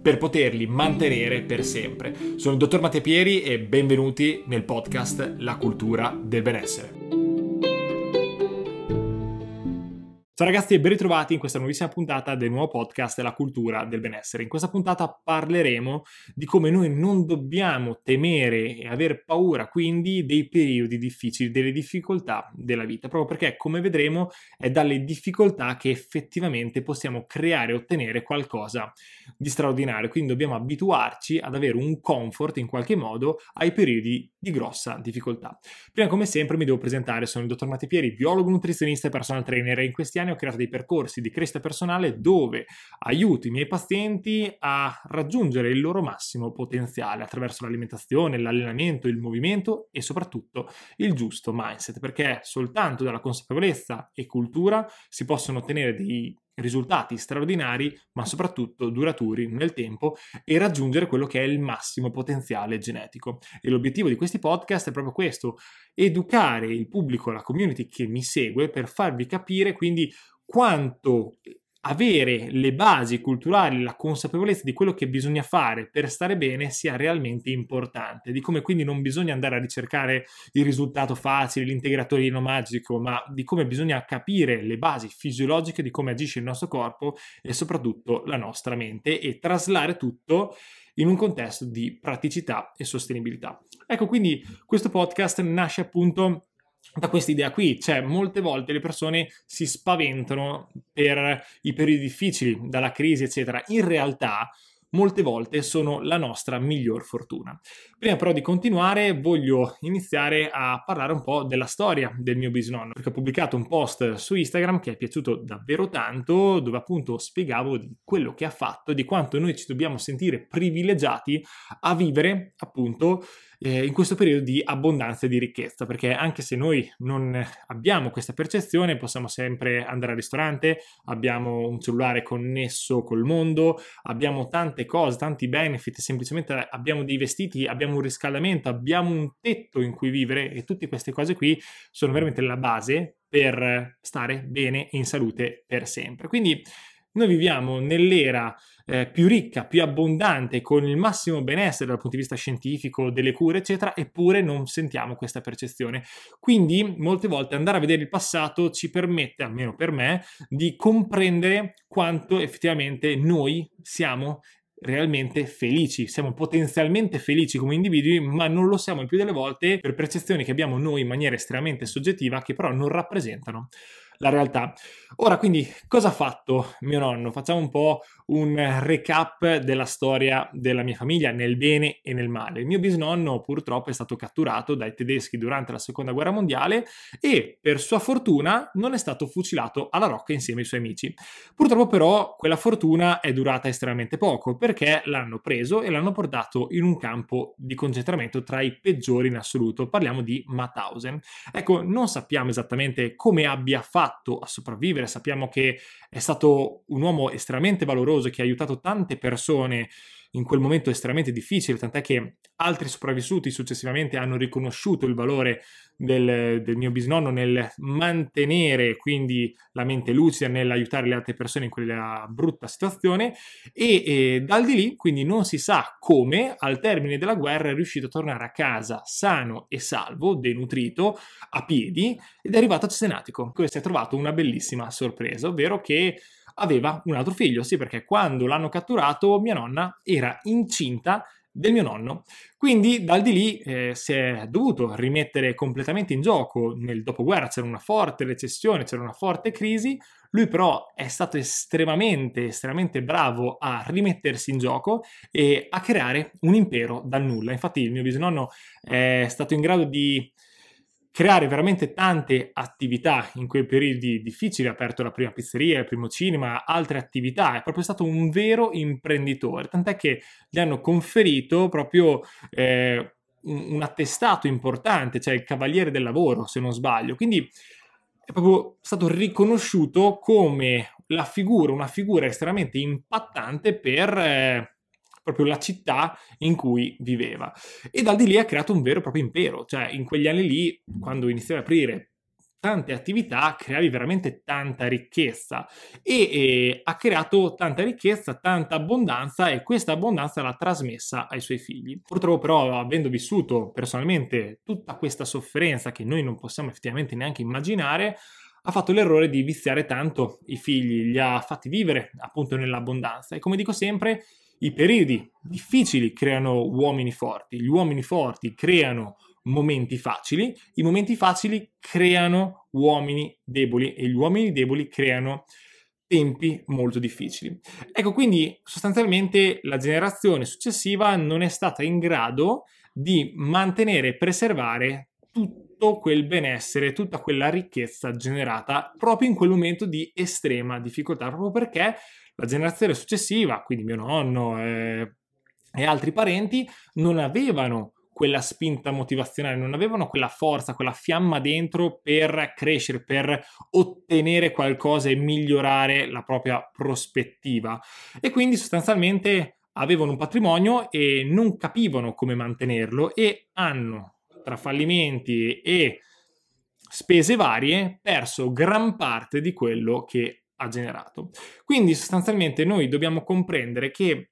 per poterli mantenere per sempre. Sono il dottor Matteo Pieri e benvenuti nel podcast La cultura del benessere. Ciao ragazzi e ben ritrovati in questa nuovissima puntata del nuovo podcast La cultura del benessere. In questa puntata parleremo di come noi non dobbiamo temere e aver paura quindi dei periodi difficili, delle difficoltà della vita, proprio perché come vedremo è dalle difficoltà che effettivamente possiamo creare e ottenere qualcosa di straordinario, quindi dobbiamo abituarci ad avere un comfort in qualche modo ai periodi di grossa difficoltà. Prima come sempre mi devo presentare, sono il dottor Matteo Pieri, biologo nutrizionista e personal trainer e in questi anni ho creato dei percorsi di crescita personale dove aiuto i miei pazienti a raggiungere il loro massimo potenziale attraverso l'alimentazione, l'allenamento, il movimento e soprattutto il giusto mindset, perché soltanto dalla consapevolezza e cultura si possono ottenere dei risultati straordinari, ma soprattutto duraturi nel tempo e raggiungere quello che è il massimo potenziale genetico. E l'obiettivo di questi podcast è proprio questo, educare il pubblico, la community che mi segue per farvi capire quindi quanto avere le basi culturali, la consapevolezza di quello che bisogna fare per stare bene sia realmente importante, di come quindi non bisogna andare a ricercare il risultato facile, l'integratorino magico, ma di come bisogna capire le basi fisiologiche di come agisce il nostro corpo e soprattutto la nostra mente e traslare tutto in un contesto di praticità e sostenibilità. Ecco, quindi questo podcast nasce appunto da questa idea qui, cioè molte volte le persone si spaventano per i periodi difficili, dalla crisi, eccetera. In realtà molte volte sono la nostra miglior fortuna. Prima però di continuare voglio iniziare a parlare un po' della storia del mio bisnonno, perché ho pubblicato un post su Instagram che è piaciuto davvero tanto, dove appunto spiegavo di quello che ha fatto, di quanto noi ci dobbiamo sentire privilegiati a vivere appunto eh, in questo periodo di abbondanza e di ricchezza, perché anche se noi non abbiamo questa percezione, possiamo sempre andare al ristorante, abbiamo un cellulare connesso col mondo, abbiamo tante cose, tanti benefit, semplicemente abbiamo dei vestiti, abbiamo un riscaldamento, abbiamo un tetto in cui vivere e tutte queste cose qui sono veramente la base per stare bene e in salute per sempre. Quindi noi viviamo nell'era eh, più ricca, più abbondante, con il massimo benessere dal punto di vista scientifico, delle cure, eccetera, eppure non sentiamo questa percezione. Quindi, molte volte andare a vedere il passato ci permette, almeno per me, di comprendere quanto effettivamente noi siamo realmente felici, siamo potenzialmente felici come individui, ma non lo siamo il più delle volte per percezioni che abbiamo noi in maniera estremamente soggettiva che però non rappresentano la realtà. Ora, quindi, cosa ha fatto mio nonno? Facciamo un po' un recap della storia della mia famiglia nel bene e nel male. Il mio bisnonno purtroppo è stato catturato dai tedeschi durante la seconda guerra mondiale e per sua fortuna non è stato fucilato alla rocca insieme ai suoi amici. Purtroppo però quella fortuna è durata estremamente poco perché l'hanno preso e l'hanno portato in un campo di concentramento tra i peggiori in assoluto. Parliamo di Mauthausen. Ecco, non sappiamo esattamente come abbia fatto a sopravvivere, sappiamo che è stato un uomo estremamente valoroso che ha aiutato tante persone in quel momento estremamente difficile, tant'è che altri sopravvissuti successivamente hanno riconosciuto il valore del, del, mio bisnonno nel mantenere quindi la mente lucida, nell'aiutare le altre persone in quella brutta situazione e, e dal di lì quindi non si sa come al termine della guerra è riuscito a tornare a casa sano e salvo, denutrito, a piedi ed è arrivato a Cesenatico. Questo è trovato una bellissima sorpresa, ovvero che aveva un altro figlio, sì perché quando l'hanno catturato mia nonna era incinta del mio nonno. Quindi dal di lì eh, si è dovuto rimettere completamente in gioco. Nel dopoguerra c'era una forte recessione, c'era una forte crisi. Lui però è stato estremamente, estremamente bravo a rimettersi in gioco e a creare un impero dal nulla. Infatti il mio bisnonno è stato in grado di creare veramente tante attività in quei periodi difficili, ha aperto la prima pizzeria, il primo cinema, altre attività, è proprio stato un vero imprenditore, tant'è che gli hanno conferito proprio eh, un, un attestato importante, cioè il cavaliere del lavoro, se non sbaglio. Quindi è proprio stato riconosciuto come la figura, una figura estremamente impattante per eh, proprio la città in cui viveva. E da lì ha creato un vero e proprio impero, cioè in quegli anni lì, quando iniziava ad aprire tante attività, creavi veramente tanta ricchezza e, e, ha creato tanta ricchezza, tanta abbondanza e questa abbondanza l'ha trasmessa ai suoi figli. Purtroppo però, avendo vissuto personalmente tutta questa sofferenza che noi non possiamo effettivamente neanche immaginare, ha fatto l'errore di viziare tanto i figli, li ha fatti vivere appunto nell'abbondanza e come dico sempre, i periodi difficili creano uomini forti, gli uomini forti creano momenti facili, i momenti facili creano uomini deboli e gli uomini deboli creano tempi molto difficili. Ecco, quindi sostanzialmente la generazione successiva non è stata in grado di mantenere e preservare tutto quel benessere, tutta quella ricchezza generata proprio in quel momento di estrema difficoltà, proprio perché la generazione successiva, quindi mio nonno eh, e altri parenti, non avevano quella spinta motivazionale, non avevano quella forza, quella fiamma dentro per crescere, per ottenere qualcosa e migliorare la propria prospettiva. E quindi sostanzialmente avevano un patrimonio e non capivano come mantenerlo e hanno, tra fallimenti e spese varie, perso gran parte di quello che ha generato. Quindi sostanzialmente noi dobbiamo comprendere che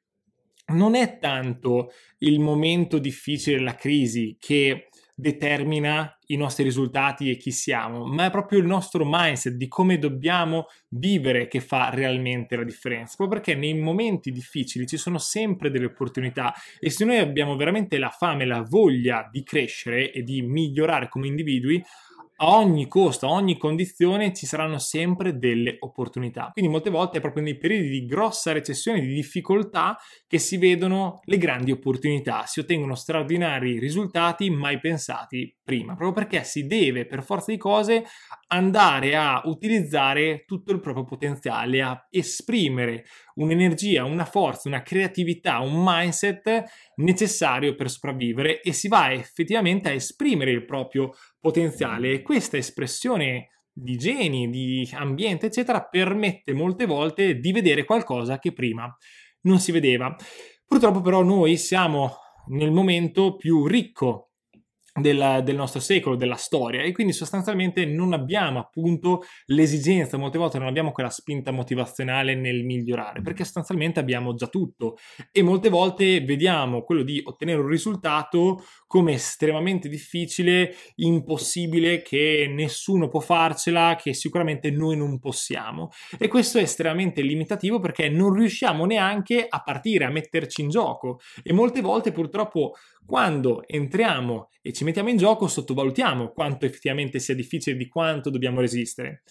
non è tanto il momento difficile, la crisi, che determina i nostri risultati e chi siamo, ma è proprio il nostro mindset di come dobbiamo vivere che fa realmente la differenza. Proprio perché nei momenti difficili ci sono sempre delle opportunità e se noi abbiamo veramente la fame, la voglia di crescere e di migliorare come individui, a ogni costo, a ogni condizione ci saranno sempre delle opportunità. Quindi molte volte è proprio nei periodi di grossa recessione, di difficoltà, che si vedono le grandi opportunità, si ottengono straordinari risultati mai pensati prima, proprio perché si deve per forza di cose andare a utilizzare tutto il proprio potenziale, a esprimere un'energia, una forza, una creatività, un mindset necessario per sopravvivere e si va effettivamente a esprimere il proprio potenziale. E questa espressione di geni, di ambiente, eccetera, permette molte volte di vedere qualcosa che prima non si vedeva. Purtroppo però noi siamo nel momento più ricco del, del, nostro secolo, della storia e quindi sostanzialmente non abbiamo appunto l'esigenza, molte volte non abbiamo quella spinta motivazionale nel migliorare perché sostanzialmente abbiamo già tutto e molte volte vediamo quello di ottenere un risultato come estremamente difficile, impossibile, che nessuno può farcela, che sicuramente noi non possiamo. E questo è estremamente limitativo perché non riusciamo neanche a partire, a metterci in gioco. E molte volte purtroppo quando entriamo e ci mettiamo in gioco sottovalutiamo quanto effettivamente sia difficile, di quanto dobbiamo resistere.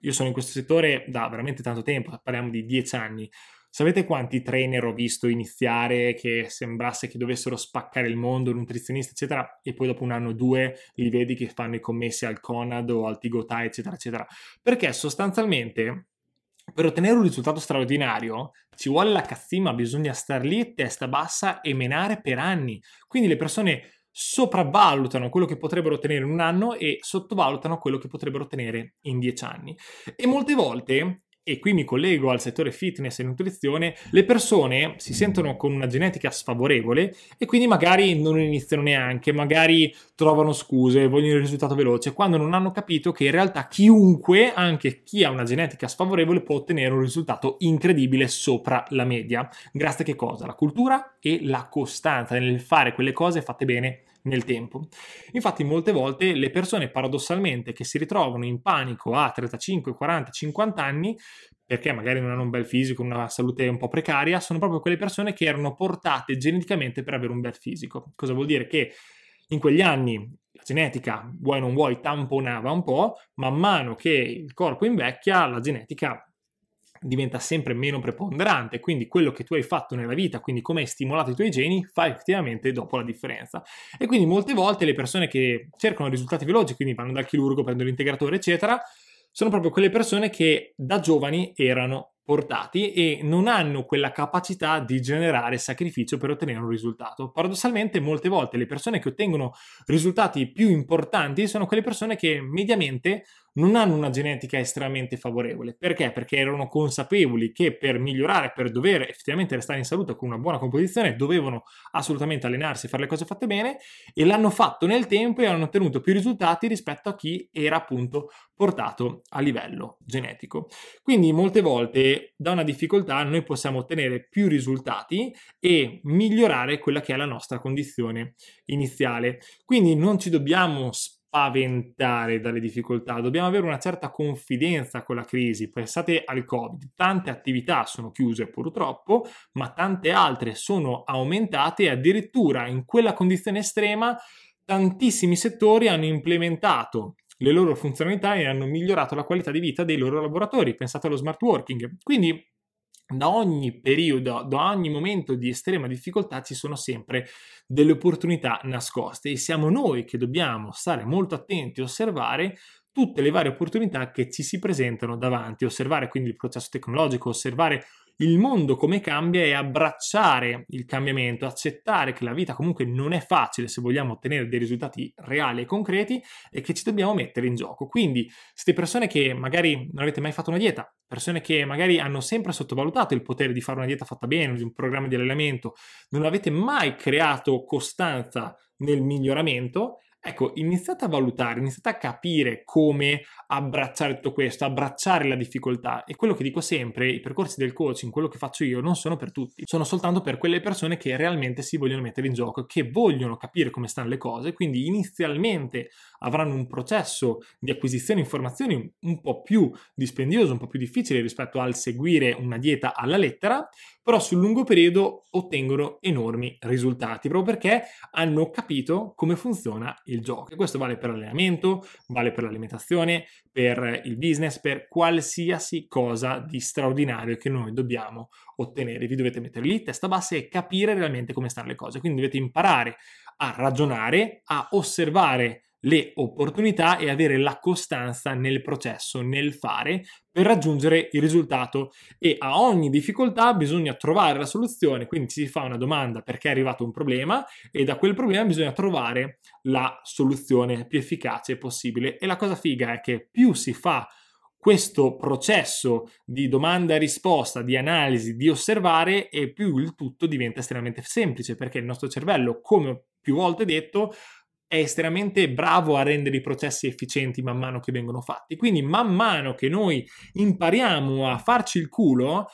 Io sono in questo settore da veramente tanto tempo, parliamo di dieci anni. Sapete quanti trainer ho visto iniziare che sembrasse che dovessero spaccare il mondo, nutrizionisti, eccetera, e poi dopo un anno o due li vedi che fanno i commessi al Conad o al Tigotai, eccetera, eccetera. Perché sostanzialmente per ottenere un risultato straordinario ci vuole la cazzima, bisogna star lì testa bassa e menare per anni. Quindi le persone sopravvalutano quello che potrebbero ottenere in un anno e sottovalutano quello che potrebbero ottenere in dieci anni. E molte volte e qui mi collego al settore fitness e nutrizione, le persone si sentono con una genetica sfavorevole e quindi magari non iniziano neanche, magari trovano scuse, vogliono il risultato veloce, quando non hanno capito che in realtà chiunque, anche chi ha una genetica sfavorevole, può ottenere un risultato incredibile sopra la media. Grazie a che cosa? La cultura e la costanza nel fare quelle cose fatte bene nel tempo. Infatti molte volte le persone paradossalmente che si ritrovano in panico a 35, 40, 50 anni perché magari non hanno un bel fisico, una salute un po' precaria, sono proprio quelle persone che erano portate geneticamente per avere un bel fisico. Cosa vuol dire? Che in quegli anni la genetica, vuoi non vuoi, tamponava un po', man mano che il corpo invecchia, la genetica diventa sempre meno preponderante, quindi quello che tu hai fatto nella vita, quindi come hai stimolato i tuoi geni, fa effettivamente dopo la differenza. E quindi molte volte le persone che cercano risultati veloci, quindi vanno dal chirurgo, prendono l'integratore, eccetera, sono proprio quelle persone che da giovani erano portati e non hanno quella capacità di generare sacrificio per ottenere un risultato. Paradossalmente, molte volte le persone che ottengono risultati più importanti sono quelle persone che mediamente non hanno una genetica estremamente favorevole. Perché? Perché erano consapevoli che per migliorare, per dover effettivamente restare in salute con una buona composizione, dovevano assolutamente allenarsi e fare le cose fatte bene e l'hanno fatto nel tempo e hanno ottenuto più risultati rispetto a chi era appunto portato a livello genetico. Quindi molte volte da una difficoltà noi possiamo ottenere più risultati e migliorare quella che è la nostra condizione iniziale. Quindi non ci dobbiamo spaventare dalle difficoltà, dobbiamo avere una certa confidenza con la crisi. Pensate al Covid, tante attività sono chiuse purtroppo, ma tante altre sono aumentate e addirittura in quella condizione estrema tantissimi settori hanno implementato le loro funzionalità e hanno migliorato la qualità di vita dei loro lavoratori. Pensate allo smart working. Quindi da ogni periodo, da ogni momento di estrema difficoltà ci sono sempre delle opportunità nascoste e siamo noi che dobbiamo stare molto attenti e osservare tutte le varie opportunità che ci si presentano davanti, osservare quindi il processo tecnologico, osservare il mondo come cambia e abbracciare il cambiamento, accettare che la vita comunque non è facile se vogliamo ottenere dei risultati reali e concreti e che ci dobbiamo mettere in gioco. Quindi, siete persone che magari non avete mai fatto una dieta, persone che magari hanno sempre sottovalutato il potere di fare una dieta fatta bene, di un programma di allenamento, non avete mai creato costanza nel miglioramento, Ecco, iniziate a valutare, iniziate a capire come abbracciare tutto questo, abbracciare la difficoltà. E quello che dico sempre, i percorsi del coaching, quello che faccio io, non sono per tutti, sono soltanto per quelle persone che realmente si vogliono mettere in gioco, che vogliono capire come stanno le cose, quindi inizialmente avranno un processo di acquisizione di informazioni un po' più dispendioso, un po' più difficile rispetto al seguire una dieta alla lettera, però sul lungo periodo ottengono enormi risultati, proprio perché hanno capito come funziona il gioco. E questo vale per l'allenamento, vale per l'alimentazione, per il business, per qualsiasi cosa di straordinario che noi dobbiamo ottenere. Vi dovete mettere lì, testa bassa e capire realmente come stanno le cose. Quindi dovete imparare a ragionare, a osservare le opportunità e avere la costanza nel processo, nel fare per raggiungere il risultato. E a ogni difficoltà bisogna trovare la soluzione, quindi si fa una domanda perché è arrivato un problema? E da quel problema bisogna trovare la soluzione più efficace possibile. E la cosa figa è che più si fa questo processo di domanda e risposta, di analisi, di osservare e più il tutto diventa estremamente semplice perché il nostro cervello, come più volte detto, è estremamente bravo a rendere i processi efficienti man mano che vengono fatti. Quindi man mano che noi impariamo a farci il culo,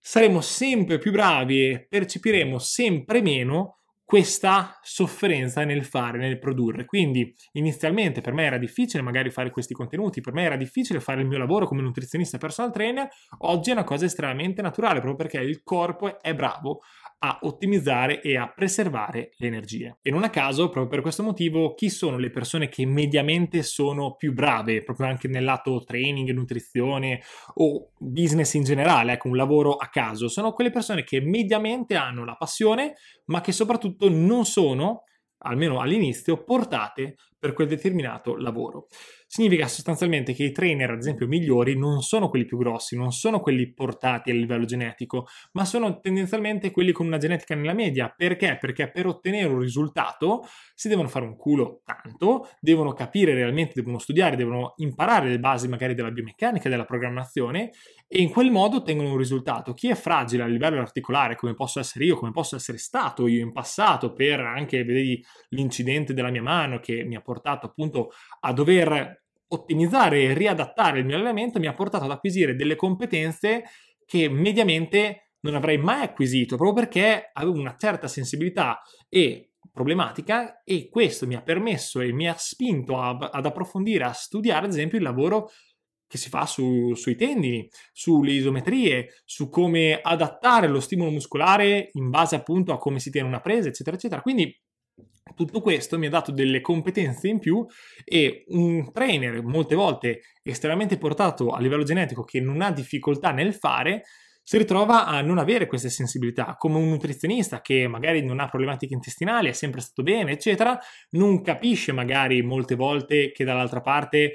saremo sempre più bravi e percepiremo sempre meno questa sofferenza nel fare, nel produrre. Quindi inizialmente per me era difficile magari fare questi contenuti, per me era difficile fare il mio lavoro come nutrizionista personal trainer, oggi è una cosa estremamente naturale proprio perché il corpo è bravo a ottimizzare e a preservare le energie. E non a caso, proprio per questo motivo, chi sono le persone che mediamente sono più brave, proprio anche nel lato training, nutrizione o business in generale, ecco, un lavoro a caso? Sono quelle persone che mediamente hanno la passione, ma che soprattutto non sono almeno all'inizio, portate per quel determinato lavoro. Significa sostanzialmente che i trainer, ad esempio, migliori non sono quelli più grossi, non sono quelli portati a livello genetico, ma sono tendenzialmente quelli con una genetica nella media. Perché? Perché per ottenere un risultato si devono fare un culo tanto, devono capire realmente, devono studiare, devono imparare le basi magari della biomeccanica, della programmazione e in quel modo ottengono un risultato. Chi è fragile a livello articolare, come posso essere io, come posso essere stato io in passato, per anche, vedi, l'incidente della mia mano che mi ha portato appunto a dover ottimizzare e riadattare il mio allenamento mi ha portato ad acquisire delle competenze che mediamente non avrei mai acquisito proprio perché avevo una certa sensibilità e problematica e questo mi ha permesso e mi ha spinto a, ad approfondire, a studiare ad esempio il lavoro che si fa su, sui tendini, sulle isometrie, su come adattare lo stimolo muscolare in base appunto a come si tiene una presa, eccetera, eccetera. Quindi tutto questo mi ha dato delle competenze in più e un trainer molte volte estremamente portato a livello genetico che non ha difficoltà nel fare si ritrova a non avere queste sensibilità, come un nutrizionista che magari non ha problematiche intestinali, è sempre stato bene, eccetera, non capisce magari molte volte che dall'altra parte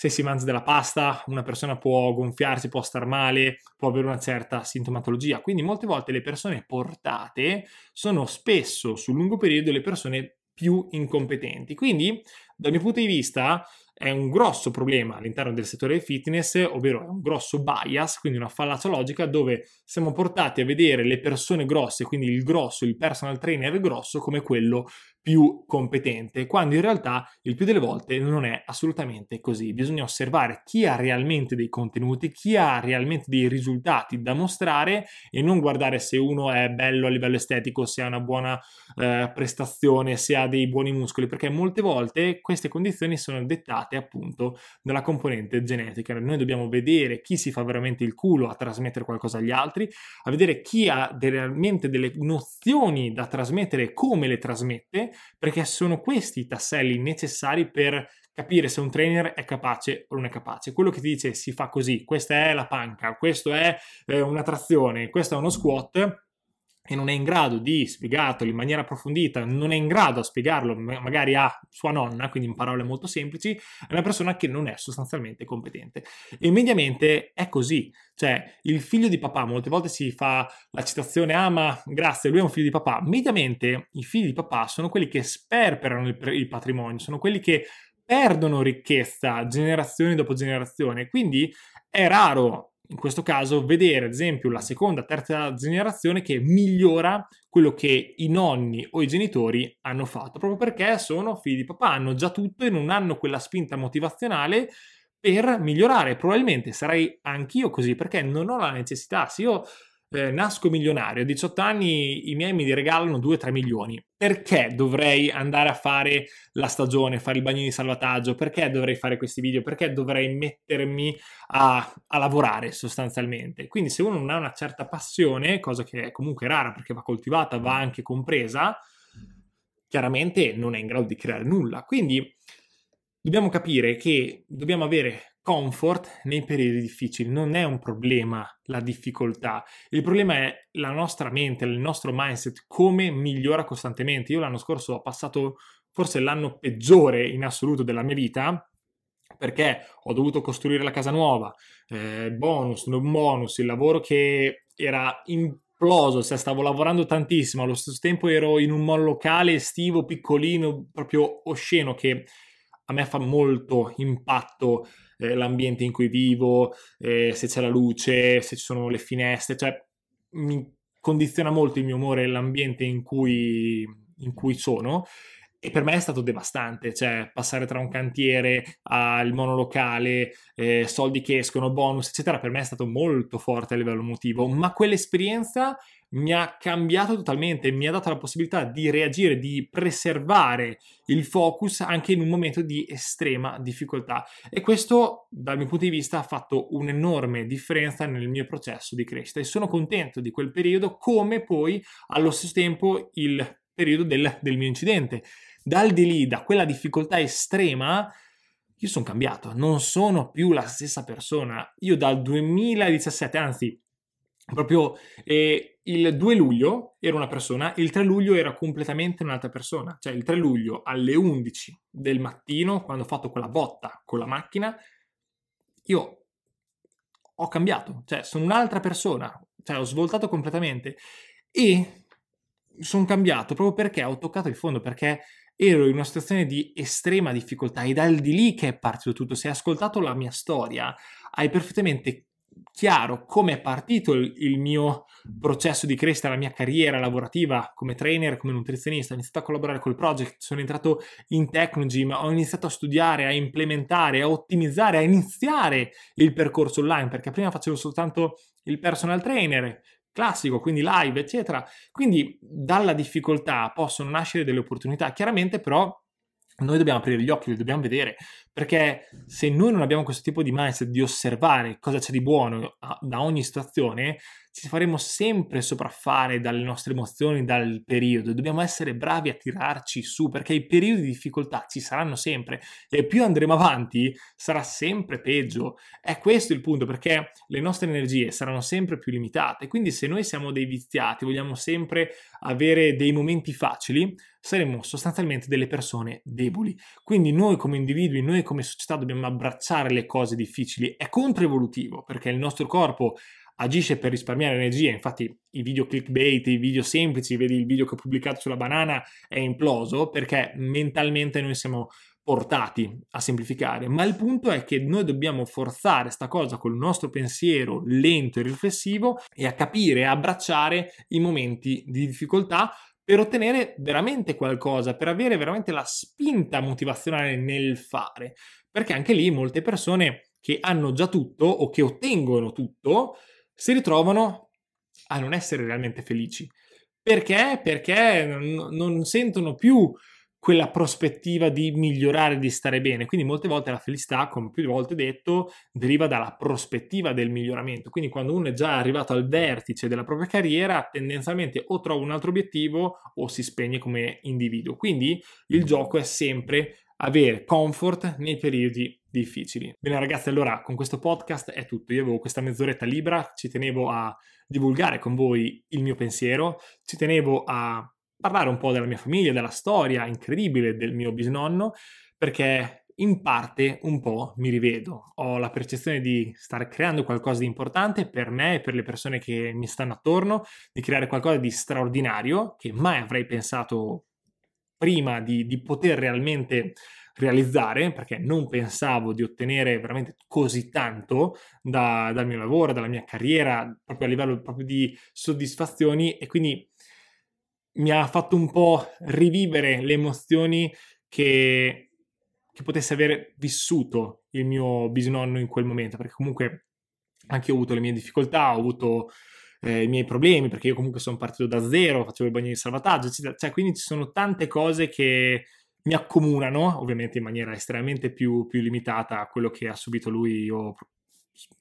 se si mangia della pasta una persona può gonfiarsi, può star male, può avere una certa sintomatologia. Quindi molte volte le persone portate sono spesso sul lungo periodo le persone più incompetenti. Quindi dal mio punto di vista è un grosso problema all'interno del settore del fitness, ovvero è un grosso bias, quindi una fallacia logica dove siamo portati a vedere le persone grosse, quindi il grosso, il personal trainer grosso come quello più competente, quando in realtà il più delle volte non è assolutamente così. Bisogna osservare chi ha realmente dei contenuti, chi ha realmente dei risultati da mostrare e non guardare se uno è bello a livello estetico, se ha una buona eh, prestazione, se ha dei buoni muscoli, perché molte volte queste condizioni sono dettate appunto dalla componente genetica. Noi dobbiamo vedere chi si fa veramente il culo a trasmettere qualcosa agli altri, a vedere chi ha realmente delle nozioni da trasmettere e come le trasmette perché sono questi i tasselli necessari per capire se un trainer è capace o non è capace. Quello che ti dice si fa così, questa è la panca, questo è eh, una trazione, questo è uno squat e non è in grado di spiegarlo in maniera approfondita, non è in grado a spiegarlo magari a sua nonna, quindi in parole molto semplici, è una persona che non è sostanzialmente competente. E mediamente è così, cioè il figlio di papà, molte volte si fa la citazione, ah ma grazie, lui è un figlio di papà, mediamente i figli di papà sono quelli che sperperano il, il patrimonio, sono quelli che perdono ricchezza generazione dopo generazione, quindi è raro in questo caso vedere ad esempio la seconda, terza generazione che migliora quello che i nonni o i genitori hanno fatto, proprio perché sono figli di papà, hanno già tutto e non hanno quella spinta motivazionale per migliorare. Probabilmente sarei anch'io così perché non ho la necessità. Se io eh, nasco milionario, a 18 anni i miei mi regalano 2-3 milioni. Perché dovrei andare a fare la stagione, fare il bagno di salvataggio? Perché dovrei fare questi video? Perché dovrei mettermi a, a lavorare sostanzialmente? Quindi se uno non ha una certa passione, cosa che è comunque rara perché va coltivata, va anche compresa, chiaramente non è in grado di creare nulla. Quindi dobbiamo capire che dobbiamo avere comfort nei periodi difficili. Non è un problema la difficoltà, il problema è la nostra mente, il nostro mindset, come migliora costantemente. Io l'anno scorso ho passato forse l'anno peggiore in assoluto della mia vita perché ho dovuto costruire la casa nuova, eh, bonus, non bonus, il lavoro che era imploso, cioè stavo lavorando tantissimo, allo stesso tempo ero in un monolocale estivo piccolino, proprio osceno, che a me fa molto impatto eh, l'ambiente in cui vivo, eh, se c'è la luce, se ci sono le finestre, cioè mi condiziona molto il mio umore l'ambiente in cui, in cui sono. E per me è stato devastante, cioè passare tra un cantiere al monolocale, eh, soldi che escono, bonus, eccetera, per me è stato molto forte a livello emotivo, ma quell'esperienza mi ha cambiato totalmente, mi ha dato la possibilità di reagire, di preservare il focus anche in un momento di estrema difficoltà e questo dal mio punto di vista ha fatto un'enorme differenza nel mio processo di crescita e sono contento di quel periodo come poi allo stesso tempo il periodo del, del mio incidente. Dal di lì, da quella difficoltà estrema, io sono cambiato, non sono più la stessa persona. Io dal 2017, anzi proprio eh, il 2 luglio ero una persona, il 3 luglio era completamente un'altra persona, cioè il 3 luglio alle 11 del mattino, quando ho fatto quella botta con la macchina, io ho cambiato, cioè sono un'altra persona, cioè ho svoltato completamente. E sono cambiato proprio perché ho toccato il fondo, perché ero in una situazione di estrema difficoltà. E dal di lì che è partito tutto. Se hai ascoltato la mia storia, hai perfettamente chiaro come è partito il, il, mio processo di crescita, la mia carriera lavorativa come trainer, come nutrizionista. Ho iniziato a collaborare col project, sono entrato in Technogym, ho iniziato a studiare, a implementare, a ottimizzare, a iniziare il percorso online, perché prima facevo soltanto il personal trainer classico, quindi live, eccetera. Quindi dalla difficoltà possono nascere delle opportunità. Chiaramente però noi dobbiamo aprire gli occhi, li dobbiamo vedere, perché se noi non abbiamo questo tipo di mindset di osservare cosa c'è di buono da ogni situazione, ci faremo sempre sopraffare dalle nostre emozioni, dal periodo. Dobbiamo essere bravi a tirarci su perché i periodi di difficoltà ci saranno sempre e più andremo avanti sarà sempre peggio. È questo il punto perché le nostre energie saranno sempre più limitate. Quindi se noi siamo dei viziati, vogliamo sempre avere dei momenti facili, saremo sostanzialmente delle persone deboli. Quindi noi come individui, noi come società dobbiamo abbracciare le cose difficili. È controevolutivo perché il nostro corpo agisce per risparmiare energia. Infatti, i video clickbait, i video semplici, vedi il video che ho pubblicato sulla banana, è imploso perché mentalmente noi siamo portati a semplificare. Ma il punto è che noi dobbiamo forzare questa cosa col nostro pensiero lento e riflessivo e a capire e abbracciare i momenti di difficoltà per ottenere veramente qualcosa, per avere veramente la spinta motivazionale nel fare. Perché anche lì molte persone che hanno già tutto o che ottengono tutto si ritrovano a non essere realmente felici. Perché? Perché non sentono più quella prospettiva di migliorare, di stare bene. Quindi molte volte la felicità, come più volte detto, deriva dalla prospettiva del miglioramento. Quindi quando uno è già arrivato al vertice della propria carriera, tendenzialmente o trova un altro obiettivo o si spegne come individuo. Quindi il gioco è sempre avere comfort nei periodi difficili. Bene ragazzi, allora con questo podcast è tutto. Io avevo questa mezz'oretta libera, ci tenevo a divulgare con voi il mio pensiero, ci tenevo a parlare un po' della mia famiglia, della storia incredibile del mio bisnonno, perché in parte un po' mi rivedo. Ho la percezione di stare creando qualcosa di importante per me e per le persone che mi stanno attorno, di creare qualcosa di straordinario che mai avrei pensato prima di, di poter realmente realizzare, perché non pensavo di ottenere veramente così tanto da, dal mio lavoro, dalla mia carriera, proprio a livello proprio di soddisfazioni e quindi mi ha fatto un po' rivivere le emozioni che, che potesse aver vissuto il mio bisnonno in quel momento, perché comunque anche io ho avuto le mie difficoltà, ho avuto eh, i miei problemi, perché io comunque sono partito da zero, facevo i bagni di salvataggio, eccetera. Cioè, quindi ci sono tante cose che mi accomunano, ovviamente in maniera estremamente più, più limitata a quello che ha subito lui. Io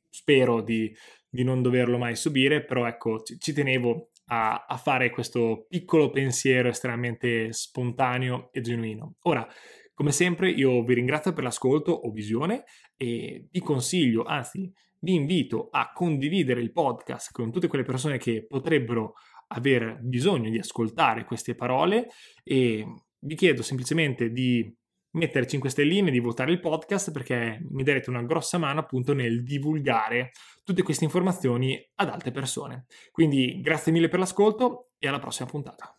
spero di, di non doverlo mai subire, però ecco, ci, ci tenevo a, a fare questo piccolo pensiero estremamente spontaneo e genuino. Ora, come sempre, io vi ringrazio per l'ascolto o visione e vi consiglio, anzi, vi invito a condividere il podcast con tutte quelle persone che potrebbero aver bisogno di ascoltare queste parole e vi chiedo semplicemente di mettere 5 stelline, di votare il podcast perché mi darete una grossa mano appunto nel divulgare tutte queste informazioni ad altre persone. Quindi grazie mille per l'ascolto e alla prossima puntata.